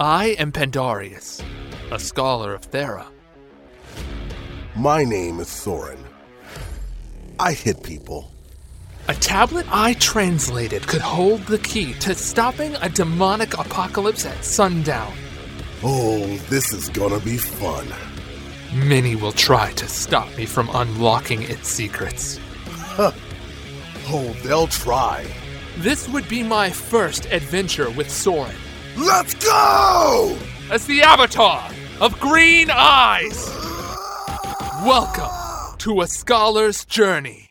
I am Pandarius, a scholar of Thera. My name is Thorin. I hit people. A tablet I translated could hold the key to stopping a demonic apocalypse at sundown. Oh, this is gonna be fun. Many will try to stop me from unlocking its secrets. Oh, they'll try. This would be my first adventure with Soren Let's go! as the avatar of Green Eyes. Welcome to a scholar's journey.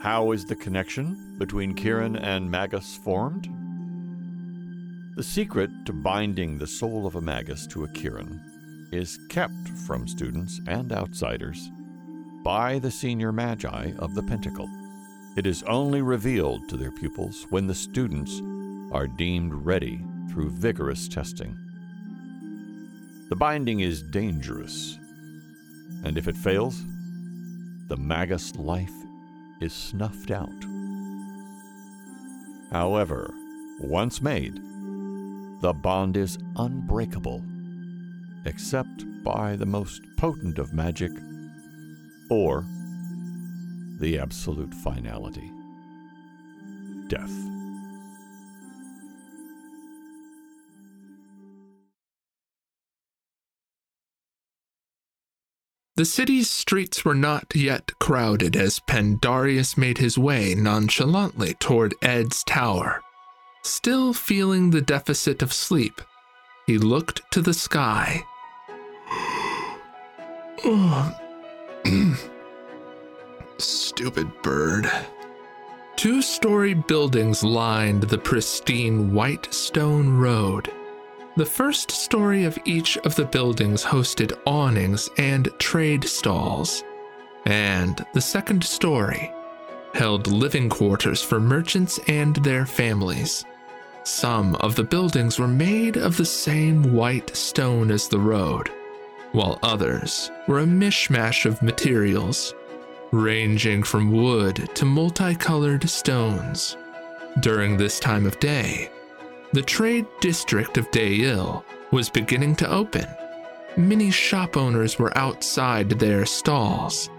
How is the connection between Kirin and Magus formed? The secret to binding the soul of a Magus to a Kirin is kept from students and outsiders by the senior magi of the Pentacle. It is only revealed to their pupils when the students are deemed ready through vigorous testing. The binding is dangerous, and if it fails, the Magus life is snuffed out. However, once made, the bond is unbreakable, except by the most potent of magic or the absolute finality death. The city's streets were not yet crowded as Pandarius made his way nonchalantly toward Ed's tower. Still feeling the deficit of sleep, he looked to the sky. Stupid bird. Two story buildings lined the pristine white stone road. The first story of each of the buildings hosted awnings and trade stalls, and the second story held living quarters for merchants and their families. Some of the buildings were made of the same white stone as the road, while others were a mishmash of materials, ranging from wood to multicolored stones. During this time of day, the trade district of Dail was beginning to open. Many shop owners were outside their stalls,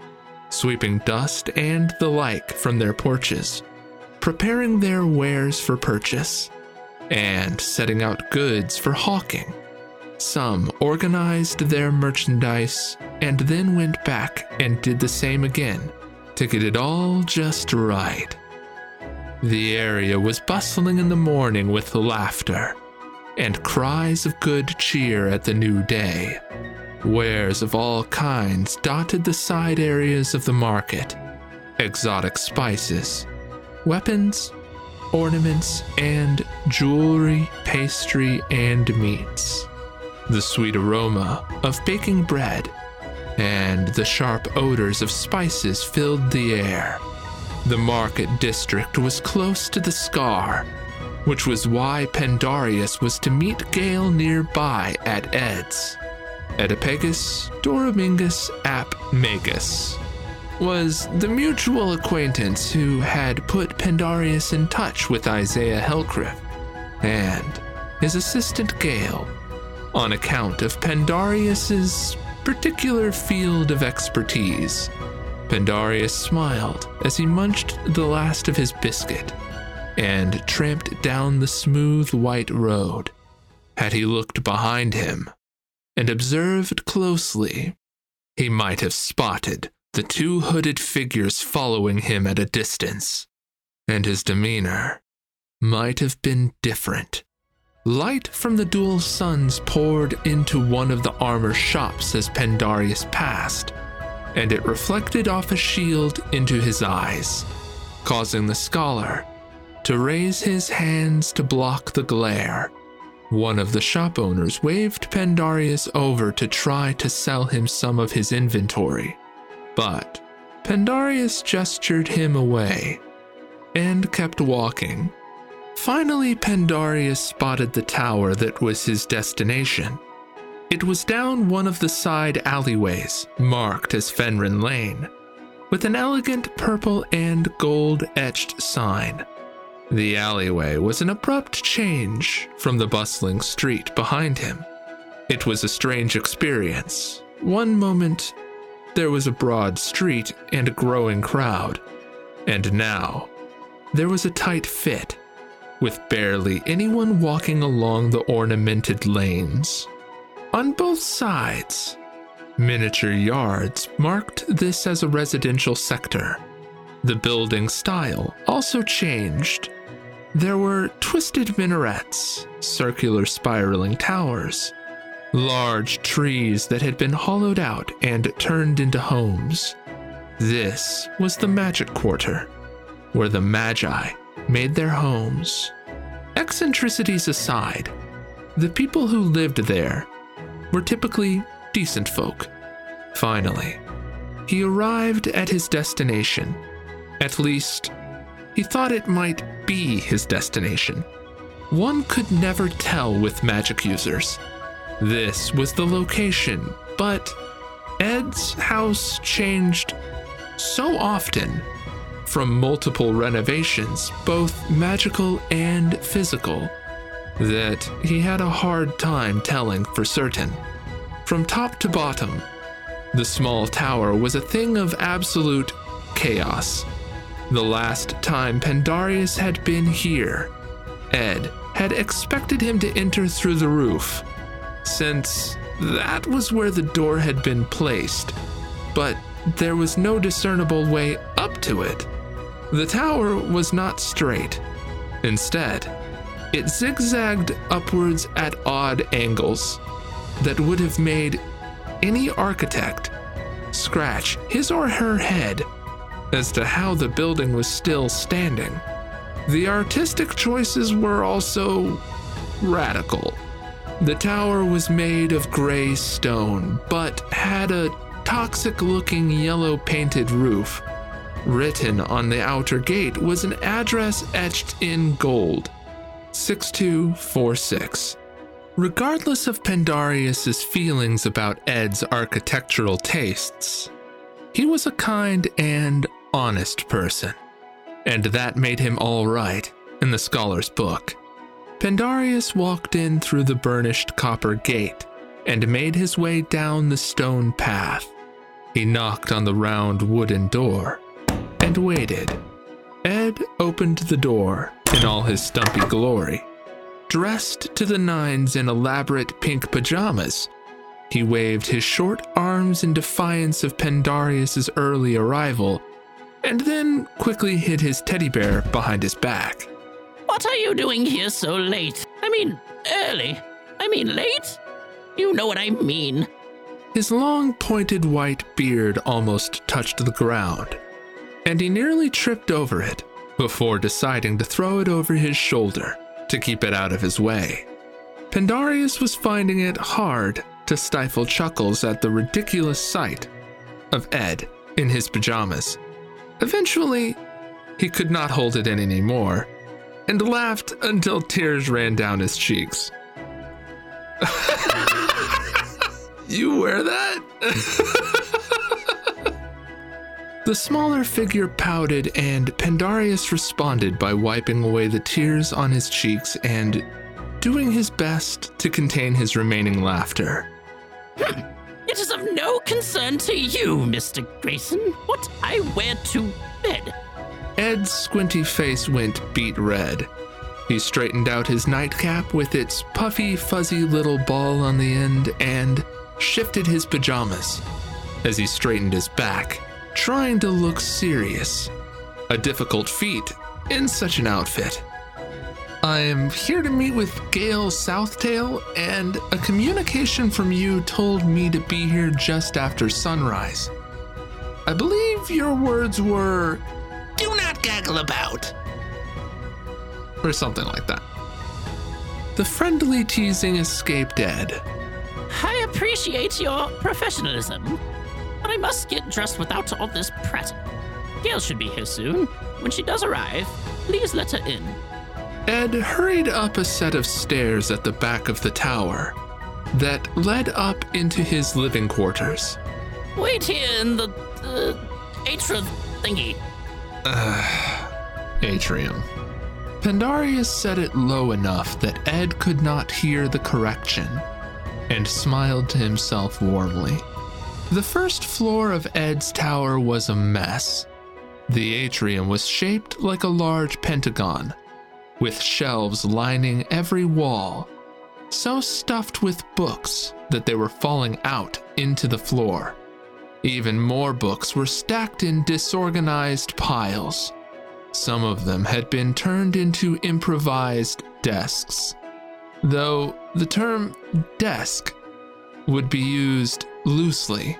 sweeping dust and the like from their porches, preparing their wares for purchase, and setting out goods for hawking. Some organized their merchandise and then went back and did the same again to get it all just right. The area was bustling in the morning with laughter and cries of good cheer at the new day. Wares of all kinds dotted the side areas of the market exotic spices, weapons, ornaments, and jewelry, pastry, and meats. The sweet aroma of baking bread and the sharp odors of spices filled the air. The market district was close to the scar, which was why Pandarius was to meet Gale nearby at Ed's. Oedipegus Doramingus ap Magus was the mutual acquaintance who had put Pandarius in touch with Isaiah Hellcriff and his assistant Gale on account of Pandarius's particular field of expertise. Pandarius smiled as he munched the last of his biscuit and tramped down the smooth white road. Had he looked behind him and observed closely, he might have spotted the two hooded figures following him at a distance, and his demeanor might have been different. Light from the dual suns poured into one of the armor shops as Pandarius passed, and it reflected off a shield into his eyes, causing the scholar to raise his hands to block the glare. One of the shop owners waved Pandarius over to try to sell him some of his inventory, but Pandarius gestured him away and kept walking. Finally, Pandarius spotted the tower that was his destination. It was down one of the side alleyways, marked as Fenrin Lane, with an elegant purple and gold etched sign. The alleyway was an abrupt change from the bustling street behind him. It was a strange experience. One moment, there was a broad street and a growing crowd, and now, there was a tight fit, with barely anyone walking along the ornamented lanes. On both sides, miniature yards marked this as a residential sector. The building style also changed. There were twisted minarets, circular spiraling towers, large trees that had been hollowed out and turned into homes. This was the Magic Quarter, where the Magi made their homes. Eccentricities aside, the people who lived there were typically decent folk. Finally, he arrived at his destination. At least, he thought it might be his destination. One could never tell with magic users. This was the location, but Ed's house changed so often from multiple renovations, both magical and physical, that he had a hard time telling for certain. From top to bottom, the small tower was a thing of absolute chaos. The last time Pandarius had been here, Ed had expected him to enter through the roof, since that was where the door had been placed, but there was no discernible way up to it. The tower was not straight. Instead, it zigzagged upwards at odd angles that would have made any architect scratch his or her head as to how the building was still standing. The artistic choices were also radical. The tower was made of gray stone, but had a toxic looking yellow painted roof Written on the outer gate was an address etched in gold 6246. Regardless of Pandarius's feelings about Ed's architectural tastes, he was a kind and honest person, and that made him all right in the scholar's book. Pandarius walked in through the burnished copper gate and made his way down the stone path. He knocked on the round wooden door and waited. Ed opened the door in all his stumpy glory. Dressed to the nines in elaborate pink pajamas, he waved his short arms in defiance of Pandarius's early arrival, and then quickly hid his teddy bear behind his back. What are you doing here so late? I mean, early. I mean, late? You know what I mean. His long, pointed white beard almost touched the ground and he nearly tripped over it before deciding to throw it over his shoulder to keep it out of his way. Pandarius was finding it hard to stifle chuckles at the ridiculous sight of Ed in his pajamas. Eventually, he could not hold it in anymore and laughed until tears ran down his cheeks. you wear that? The smaller figure pouted, and Pandarius responded by wiping away the tears on his cheeks and doing his best to contain his remaining laughter. It is of no concern to you, Mr. Grayson, what I wear to bed. Ed's squinty face went beet red. He straightened out his nightcap with its puffy, fuzzy little ball on the end and shifted his pajamas. As he straightened his back, trying to look serious. A difficult feat in such an outfit. I am here to meet with Gail Southtail, and a communication from you told me to be here just after sunrise. I believe your words were, Do not gaggle about. Or something like that. The friendly teasing escaped Ed. I appreciate your professionalism must get dressed without all this prattling. Gail should be here soon. When she does arrive, please let her in. Ed hurried up a set of stairs at the back of the tower that led up into his living quarters. Wait here in the uh, atrium thingy. Uh, atrium. Pandarius said it low enough that Ed could not hear the correction, and smiled to himself warmly. The first floor of Ed's tower was a mess. The atrium was shaped like a large pentagon, with shelves lining every wall, so stuffed with books that they were falling out into the floor. Even more books were stacked in disorganized piles. Some of them had been turned into improvised desks, though the term desk would be used loosely.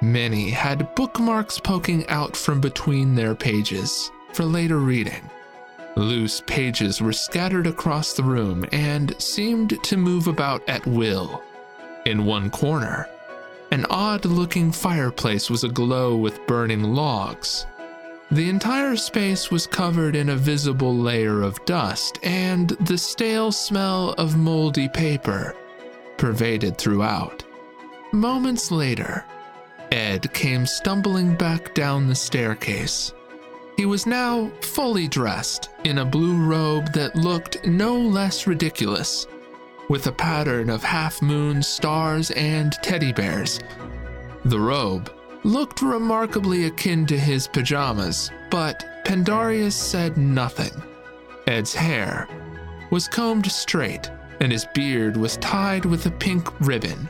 Many had bookmarks poking out from between their pages for later reading. Loose pages were scattered across the room and seemed to move about at will. In one corner, an odd looking fireplace was aglow with burning logs. The entire space was covered in a visible layer of dust, and the stale smell of moldy paper pervaded throughout. Moments later, Ed came stumbling back down the staircase. He was now fully dressed in a blue robe that looked no less ridiculous, with a pattern of half moons, stars and teddy bears. The robe looked remarkably akin to his pajamas, but Pandarius said nothing. Ed's hair was combed straight, and his beard was tied with a pink ribbon.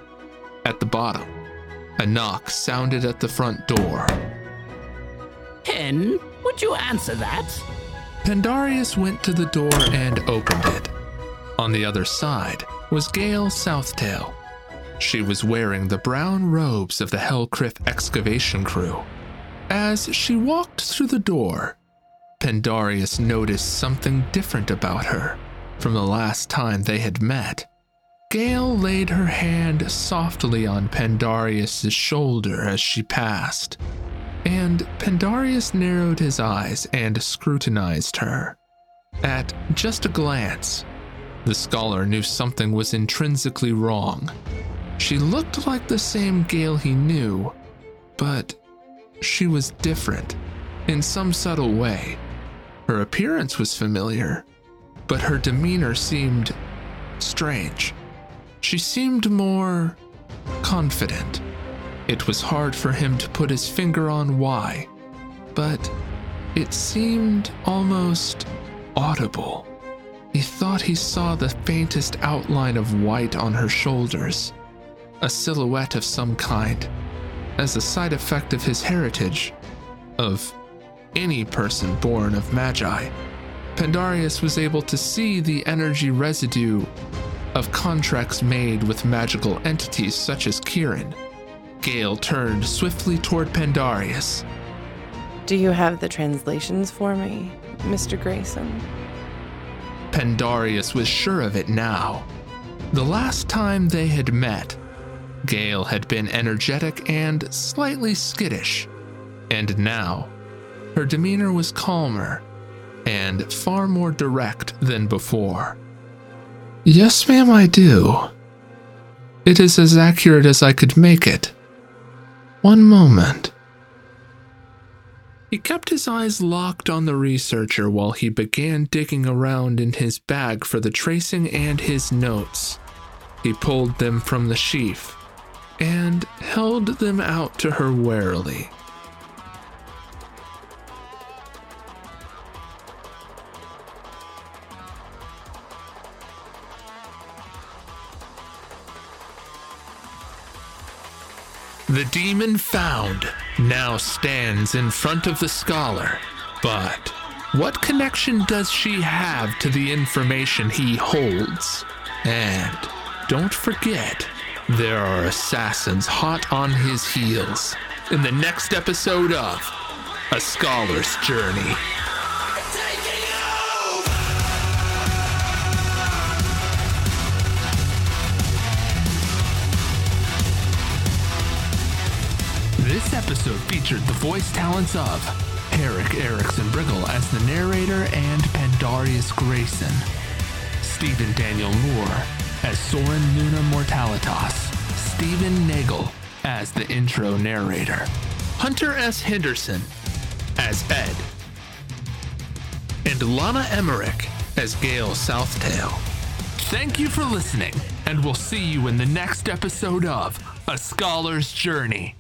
At the bottom, a knock sounded at the front door. Pen, would you answer that? Pandarius went to the door and opened it. On the other side was Gail Southtail. She was wearing the brown robes of the Hellcriff excavation crew. As she walked through the door, Pandarius noticed something different about her from the last time they had met. Gail laid her hand softly on Pandarius's shoulder as she passed, and Pandarius narrowed his eyes and scrutinized her. At just a glance, the scholar knew something was intrinsically wrong. She looked like the same Gail he knew, but she was different in some subtle way. Her appearance was familiar, but her demeanor seemed strange. She seemed more confident. It was hard for him to put his finger on why, but it seemed almost audible. He thought he saw the faintest outline of white on her shoulders, a silhouette of some kind, as a side effect of his heritage, of any person born of Magi. Pandarius was able to see the energy residue of contracts made with magical entities such as Kirin. Gale turned swiftly toward Pandarius. Do you have the translations for me, Mr. Grayson? Pandarius was sure of it now. The last time they had met, Gale had been energetic and slightly skittish, and now her demeanor was calmer and far more direct than before. Yes, ma'am, I do. It is as accurate as I could make it. One moment. He kept his eyes locked on the researcher while he began digging around in his bag for the tracing and his notes. He pulled them from the sheaf and held them out to her warily. The demon found now stands in front of the scholar. But what connection does she have to the information he holds? And don't forget, there are assassins hot on his heels in the next episode of A Scholar's Journey. Episode featured the voice talents of Herrick Erickson Briggle as the narrator and Pandarius Grayson, Stephen Daniel Moore as Soren Luna Mortalitas, Stephen Nagel as the intro narrator, Hunter S. Henderson as Ed, and Lana Emmerich as Gale Southtail. Thank you for listening, and we'll see you in the next episode of A Scholar's Journey.